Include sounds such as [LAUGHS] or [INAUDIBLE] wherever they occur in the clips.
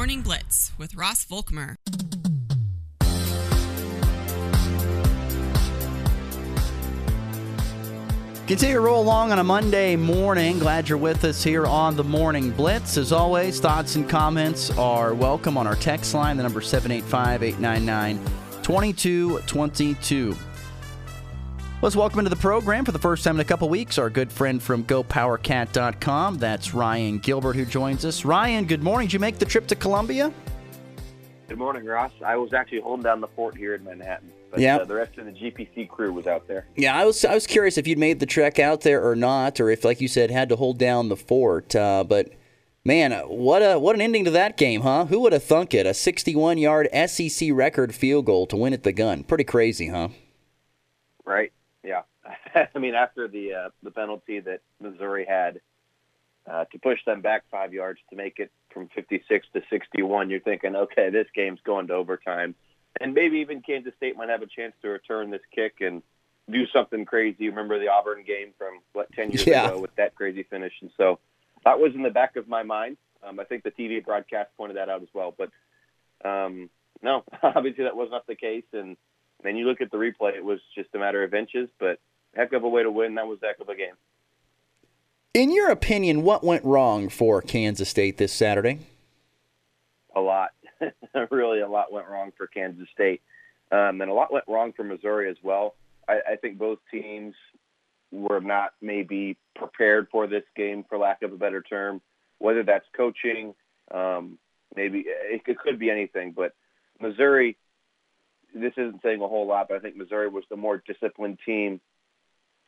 Morning Blitz with Ross Volkmer. Continue to roll along on a Monday morning. Glad you're with us here on the Morning Blitz. As always, thoughts and comments are welcome on our text line, the number 785 899 2222. Let's welcome into the program for the first time in a couple weeks our good friend from GoPowerCat.com. That's Ryan Gilbert who joins us. Ryan, good morning. Did you make the trip to Columbia? Good morning, Ross. I was actually holding down the fort here in Manhattan, but Yeah. uh, the rest of the GPC crew was out there. Yeah, I was I was curious if you'd made the trek out there or not, or if, like you said, had to hold down the fort. Uh, but man, uh, what a what an ending to that game, huh? Who would have thunk it? A 61-yard SEC record field goal to win at the gun. Pretty crazy, huh? Right? Yeah. [LAUGHS] I mean, after the uh, the penalty that Missouri had uh, to push them back five yards to make it from 56 to 61, you're thinking, okay, this game's going to overtime, and maybe even Kansas State might have a chance to return this kick and do something crazy. Remember the Auburn game from what 10 years Yeah. ago with that crazy finish, and so that was in the back of my mind. Um, I think the TV broadcast pointed that out as well, but um, no, [LAUGHS] obviously that was not the case. And then you look at the replay; it was just a matter of inches, but heck of a way to win. That was a heck of a game. In your opinion, what went wrong for Kansas State this Saturday? A lot, [LAUGHS] really, a lot went wrong for Kansas State, um, and a lot went wrong for Missouri as well. I, I think both teams were not maybe prepared for this game, for lack of a better term. Whether that's coaching, um, maybe it, it could be anything, but Missouri. This isn't saying a whole lot, but I think Missouri was the more disciplined team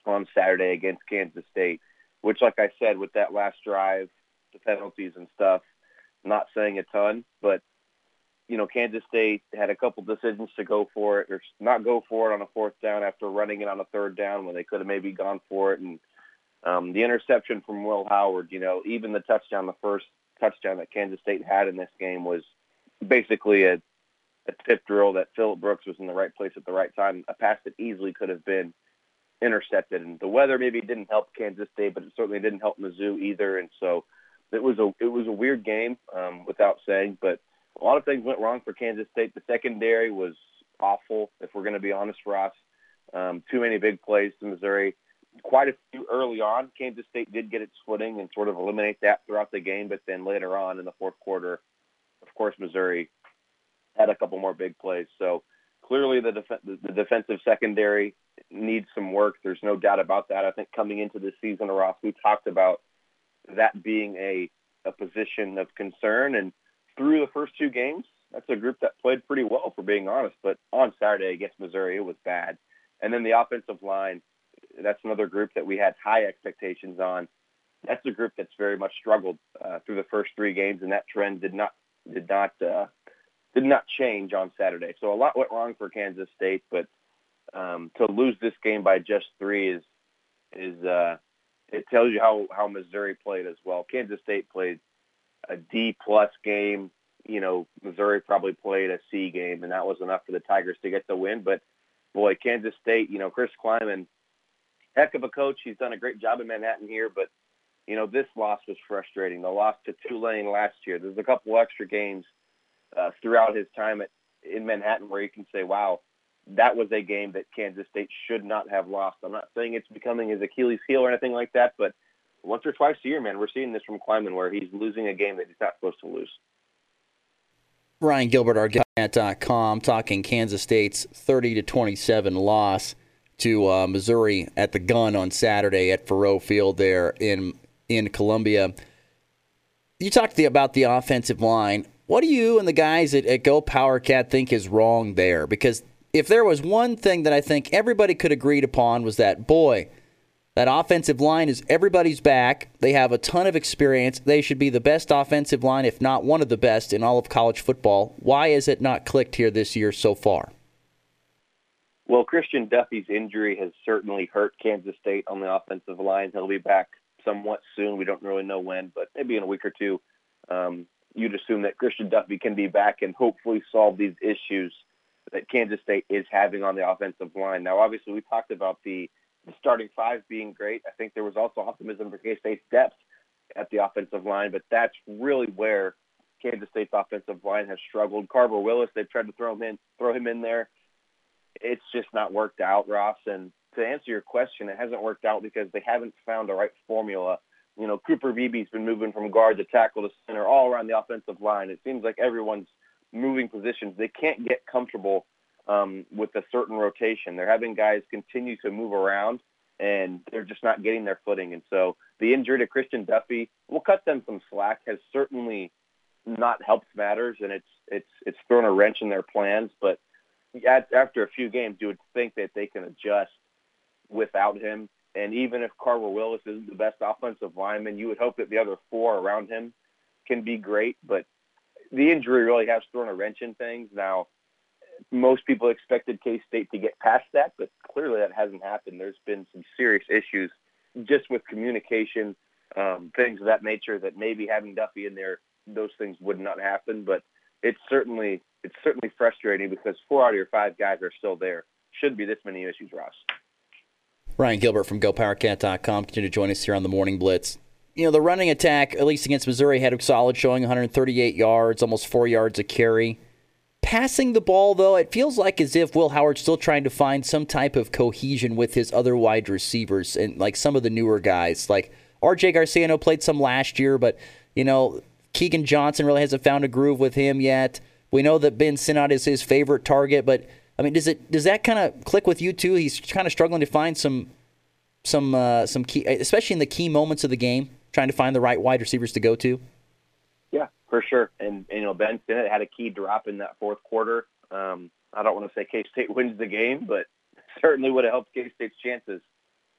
on Saturday against Kansas State. Which, like I said, with that last drive, the penalties and stuff, not saying a ton, but you know, Kansas State had a couple decisions to go for it or not go for it on a fourth down after running it on a third down when they could have maybe gone for it. And um, the interception from Will Howard, you know, even the touchdown, the first touchdown that Kansas State had in this game was basically a, a tip drill that Philip Brooks was in the right place at the right time, a pass that easily could have been intercepted. And the weather maybe didn't help Kansas State, but it certainly didn't help Mizzou either. And so it was a it was a weird game, um, without saying. But a lot of things went wrong for Kansas State. The secondary was awful, if we're going to be honest, Ross. Um, too many big plays to Missouri. Quite a few early on. Kansas State did get its footing and sort of eliminate that throughout the game, but then later on in the fourth quarter, of course, Missouri had a couple more big plays. So clearly, the, def- the defensive secondary needs some work. There's no doubt about that. I think coming into this season, Ross, we talked about that being a, a position of concern. And through the first two games, that's a group that played pretty well, for being honest. But on Saturday against Missouri, it was bad. And then the offensive line, that's another group that we had high expectations on. That's a group that's very much struggled uh, through the first three games, and that trend did not did not uh, did not change on Saturday. So a lot went wrong for Kansas State, but um, to lose this game by just three is is uh, it tells you how how Missouri played as well. Kansas State played a D plus game. You know, Missouri probably played a C game, and that was enough for the Tigers to get the win. But boy, Kansas State, you know, Chris Klieman, heck of a coach. He's done a great job in Manhattan here, but you know, this loss was frustrating. The loss to Tulane last year. There's a couple extra games uh, throughout his time at in Manhattan where you can say, "Wow, that was a game that Kansas State should not have lost." I'm not saying it's becoming his Achilles heel or anything like that, but once or twice a year, man, we're seeing this from Klieman where he's losing a game that he's not supposed to lose. Ryan Gilbert, our guy at .com, talking Kansas State's 30 to 27 loss to uh, Missouri at the gun on Saturday at Faurot Field there in in Columbia. You talked the, about the offensive line. What do you and the guys at, at Go Power Cat think is wrong there? Because if there was one thing that I think everybody could agreed upon was that boy, that offensive line is everybody's back. They have a ton of experience. They should be the best offensive line, if not one of the best in all of college football. Why is it not clicked here this year so far? Well, Christian Duffy's injury has certainly hurt Kansas State on the offensive line. He'll be back somewhat soon. We don't really know when, but maybe in a week or two. Um, you'd assume that Christian Duffy can be back and hopefully solve these issues that Kansas State is having on the offensive line. Now, obviously, we talked about the, starting five being great. I think there was also optimism for K State's depth at the offensive line, but that's really where Kansas State's offensive line has struggled. Carver Willis, they've tried to throw him in, throw him in there. It's just not worked out, Ross. And to answer your question, it hasn't worked out because they haven't found the right formula. You know, Cooper Beebe's been moving from guard to tackle to center all around the offensive line. It seems like everyone's moving positions. They can't get comfortable um, with a certain rotation. They're having guys continue to move around, and they're just not getting their footing. And so the injury to Christian Duffy will cut them some slack. Has certainly not helped matters, and it's it's it's thrown a wrench in their plans. But at, after a few games, you would think that they can adjust without him. And even if Carver Willis isn't the best offensive lineman, you would hope that the other four around him can be great. But the injury really has thrown a wrench in things. Now, most people expected K State to get past that, but clearly that hasn't happened. There's been some serious issues just with communication, um, things of that nature that maybe having Duffy in there, those things would not happen. But it's certainly it's certainly frustrating because four out of your five guys are still there. Shouldn't be this many issues, Ross. Ryan Gilbert from GoPowerCat.com continue to join us here on the Morning Blitz. You know, the running attack, at least against Missouri, had a solid showing 138 yards, almost four yards a carry. Passing the ball, though, it feels like as if Will Howard's still trying to find some type of cohesion with his other wide receivers and like some of the newer guys. Like RJ Garcia, I played some last year, but, you know, Keegan Johnson really hasn't found a groove with him yet. We know that Ben Sinnott is his favorite target, but I mean, does it does that kind of click with you too? He's kind of struggling to find some some uh, some key, especially in the key moments of the game, trying to find the right wide receivers to go to. Yeah, for sure. And, and you know, Ben Sinnott had a key drop in that fourth quarter. Um, I don't want to say K State [LAUGHS] wins the game, but certainly would have helped K State's chances.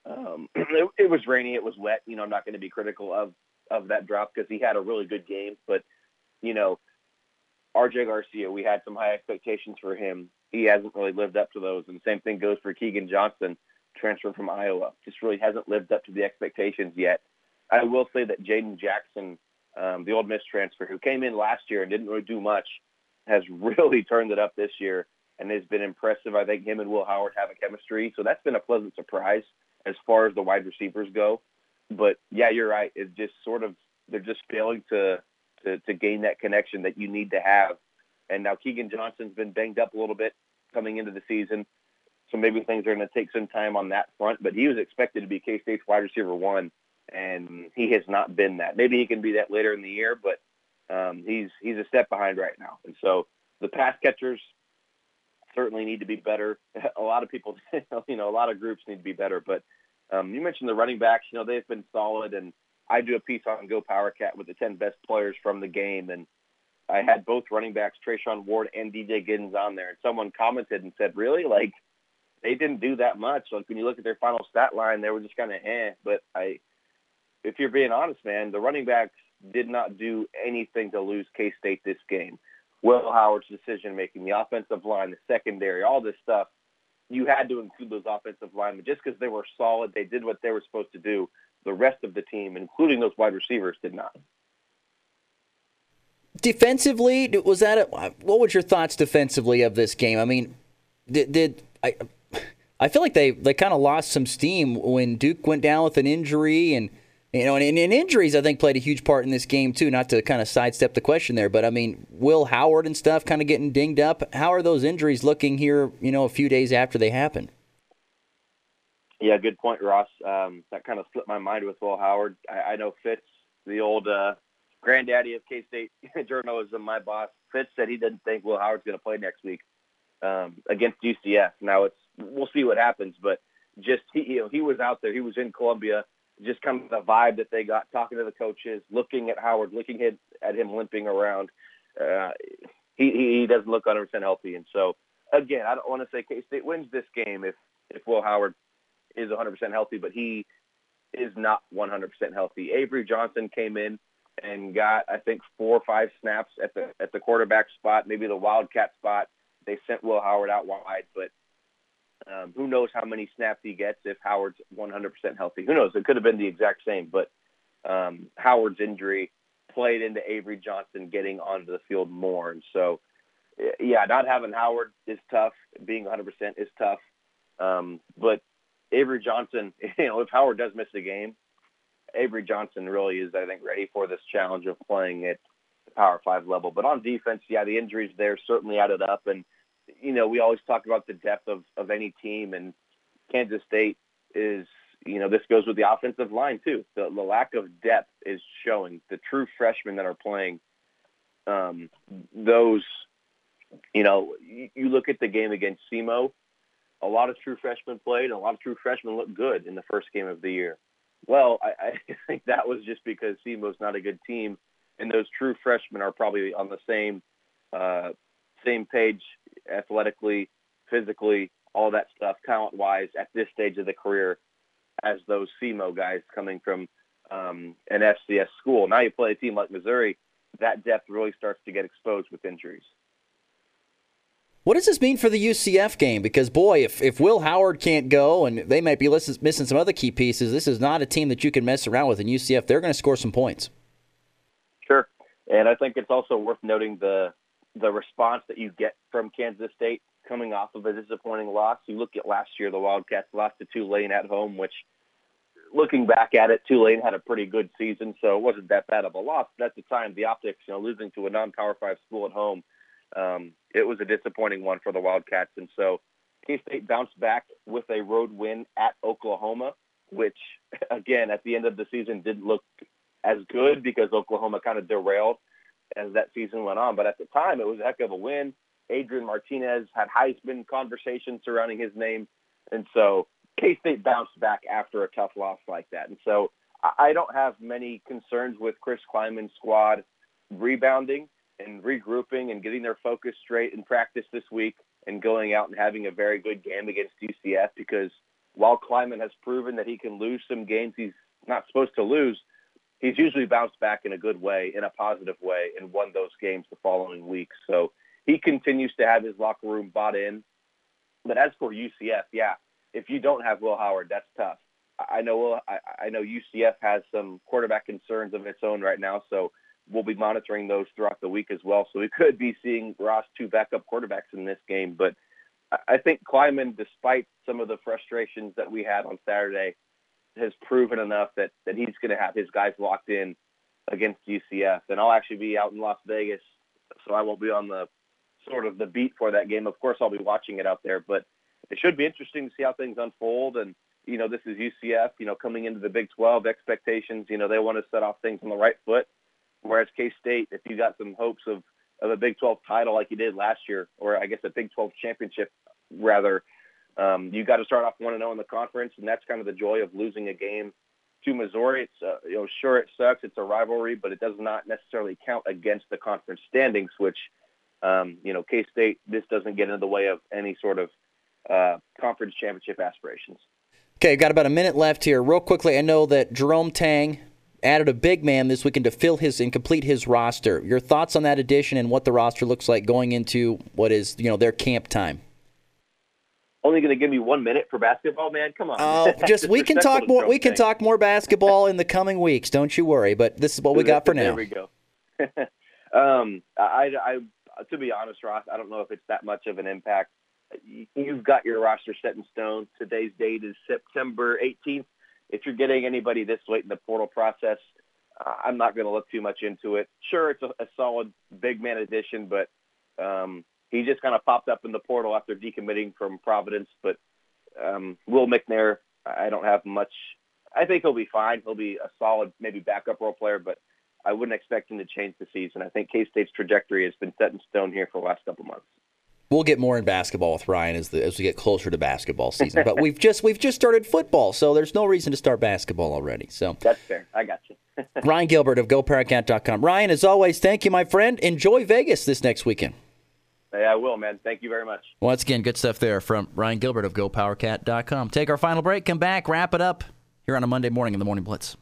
Um, [CLEARS THROAT] it, it was rainy, it was wet. You know, I'm not going to be critical of of that drop because he had a really good game, but you know, RJ Garcia, we had some high expectations for him. He hasn't really lived up to those. And the same thing goes for Keegan Johnson, transfer from Iowa. Just really hasn't lived up to the expectations yet. I will say that Jaden Jackson, um, the Ole Miss transfer, who came in last year and didn't really do much, has [LAUGHS] really turned it up this year and has been impressive. I think him and Will Howard have a chemistry. So that's been a pleasant surprise as far as the wide receivers go. But yeah, you're right. It's just sort of they're just failing to to, to gain that connection that you need to have. And now Keegan Johnson's been banged up a little bit coming into the season. So maybe things are going to take some time on that front. But he was expected to be K State's wide receiver one, and he has not been that. Maybe he can be that later in the year, but um, he's he's a step behind right now. And so the pass catchers certainly need to be better. [LAUGHS] A lot of people, [LAUGHS] you know, a lot of groups need to be better. But um, you mentioned the running backs. You know, they've been solid, and I do a piece on Go Power Cat with the 10 best players from the game, and I had both running backs, Treshaun Ward and DJ Giddens, on there. And someone commented and said, "Really? Like they didn't do that much. Like when you look at their final stat line, they were just kind of eh." But I, if you're being honest, man, the running backs did not do anything to lose K State this game. Will Howard's decision making, the offensive line, the secondary, all this stuff. You had to include those offensive linemen just because they were solid. They did what they were supposed to do the rest of the team, including those wide receivers, did not. Defensively, was that a, what was your thoughts defensively of this game? I mean, did, did I? I feel like they, they kind of lost some steam when Duke went down with an injury, and you know, and, and, injuries I think played a huge part in this game too. Not to kind of sidestep the question there, but I mean, Will Howard and stuff kind of getting dinged up. How are those injuries looking here? You know, a few days after they happened. Yeah, good point, Ross. Um, that kind of slipped my mind with Will Howard. I, I know Fitz, the old uh, granddaddy of K State [LAUGHS] journalism, my boss, Fitz said he didn't think Will Howard's going to play next week um, against UCF. Now it's we'll see what happens, but just he, you know, he was out there. He was in Columbia. Just kind of the vibe that they got, talking to the coaches, looking at Howard, looking at, at him limping around. Uh, he, he doesn't look 100% healthy, and so again, I don't want to say K State wins this game if if Will Howard is 100% healthy, but he is not 100% healthy. Avery Johnson came in and got I think four or five snaps at the at the quarterback spot, maybe the wildcat spot. They sent Will Howard out wide, but um, who knows how many snaps he gets if Howard's 100% healthy? Who knows? It could have been the exact same, but um, Howard's injury played into Avery Johnson getting onto the field more, and so yeah, not having Howard is tough. Being 100% is tough, um, but Avery Johnson, [LAUGHS] you know, if Howard does miss a game, Avery Johnson really is, I think, ready for this challenge of playing at the Power Five level. But on defense, yeah, the injuries there certainly added up, and you know we always talk about the depth of of any team, and Kansas State is you know this goes with the offensive line too. The, the lack of depth is showing. The true freshmen that are playing, um, those, you know, you, you look at the game against SEMO, a lot of true freshmen played, and a lot of true freshmen looked good in the first game of the year. Well, I, [LAUGHS] I think that was just because SEMO's not a good team, and those true freshmen are probably on the same uh, same page athletically, physically, all that stuff, talent wise, at this stage of the career, as those SEMO guys coming from um, an FCS school. Now you play a team like Missouri, that depth really starts to get exposed with injuries. What does this mean for the UCF game? Because boy, if, if Will Howard can't go and they might be missing some other key pieces, this is not a team that you can mess around with. In UCF, they're going to score some points. Sure, and I think it's also worth noting the the response that you get from Kansas State coming off of a disappointing loss. You look at last year, the Wildcats lost to Tulane at home, which, looking back at it, Tulane had a pretty good season, so it wasn't that bad of a loss. But at the time, the optics, you know, losing to a non-Power Five school at home um, it was a disappointing one for the Wildcats. And so K State bounced back with a road win at Oklahoma, which, [LAUGHS] again, at the end of the season didn't look as good because Oklahoma kind of derailed as that season went on. But at the time, it was a heck of a win. Adrian Martinez had Heisman conversation surrounding his name. And so K State bounced back after a tough loss like that. And so I don't have many concerns with Chris Klieman's squad rebounding and regrouping and getting their focus straight in practice this week and going out and having a very good game against UCF because while Klieman has proven that he can lose some games he's not supposed to lose, he's usually bounced back in a good way, in a positive way, and won those games the following week. So he continues to have his locker room bought in. But as for UCF, yeah, if you don't have Will Howard, that's tough. I know I know UCF has some quarterback concerns of its own right now, so we'll be monitoring those throughout the week as well. So we could be seeing Ross two backup quarterbacks in this game. But I think Klieman, despite some of the frustrations that we had on Saturday, has proven enough that that he's going to have his guys locked in against UCF. And I'll actually be out in Las Vegas, so I won't be on the sort of the beat for that game. Of course, I'll be watching it out there, but it should be interesting to see how things unfold. And you know, this is UCF. You know, coming into the Big 12, expectations. You know, they want to set off things on the right foot. Whereas K State, if you got some hopes of, of a Big 12 title like you did last year, or I guess a Big 12 championship rather, um, you got to start off one and zero oh in the conference, and that's kind of the joy of losing a game to Missouri. It's uh, you know sure it sucks, it's a rivalry, but it does not necessarily count against the conference standings, which um, you know K State this doesn't get in the way of any sort of uh, conference championship aspirations. Okay, got about a minute left here. Real quickly, I know that Jerome Tang added a big man this weekend to fill his and complete his roster. Your thoughts on that addition and what the roster looks like going into what is you know their camp time? Only going to give me one minute for basketball, man. Come on. Uh, [LAUGHS] just we can talk more. We can talk more basketball in the coming weeks. Don't you worry. But this is what we got for now. There [LAUGHS] we go. [LAUGHS] um, I, I, to be honest, Ross, I don't know if it's that much of an impact. You've got your roster set in stone. Today's date is September 18th if you're getting anybody this late in the portal process, uh, I'm not going to look too much into it. Sure, it's a, a solid big man addition, but um, he just kind of popped up in the portal after decommitting from Providence. But um, Will McNair, I don't have much. I think he'll be fine. He'll be a solid, maybe backup role player, but I wouldn't expect him to change the season. I think K State's trajectory has been set in stone here for the last couple months. We'll get more in basketball with Ryan as the, as we get closer to basketball season. but we've just we've just started football, so there's no reason to start basketball already. So that's fair. I got you. [LAUGHS] Ryan Gilbert of GoPowerCat.com. Ryan, as always, thank you, my friend. Enjoy Vegas this next weekend. Hey, I will, man. Thank you very much. Once again, good stuff there from Ryan Gilbert of GoPowerCat.com. Take our final break, come back, wrap it up here on a Monday morning in the Morning Blitz.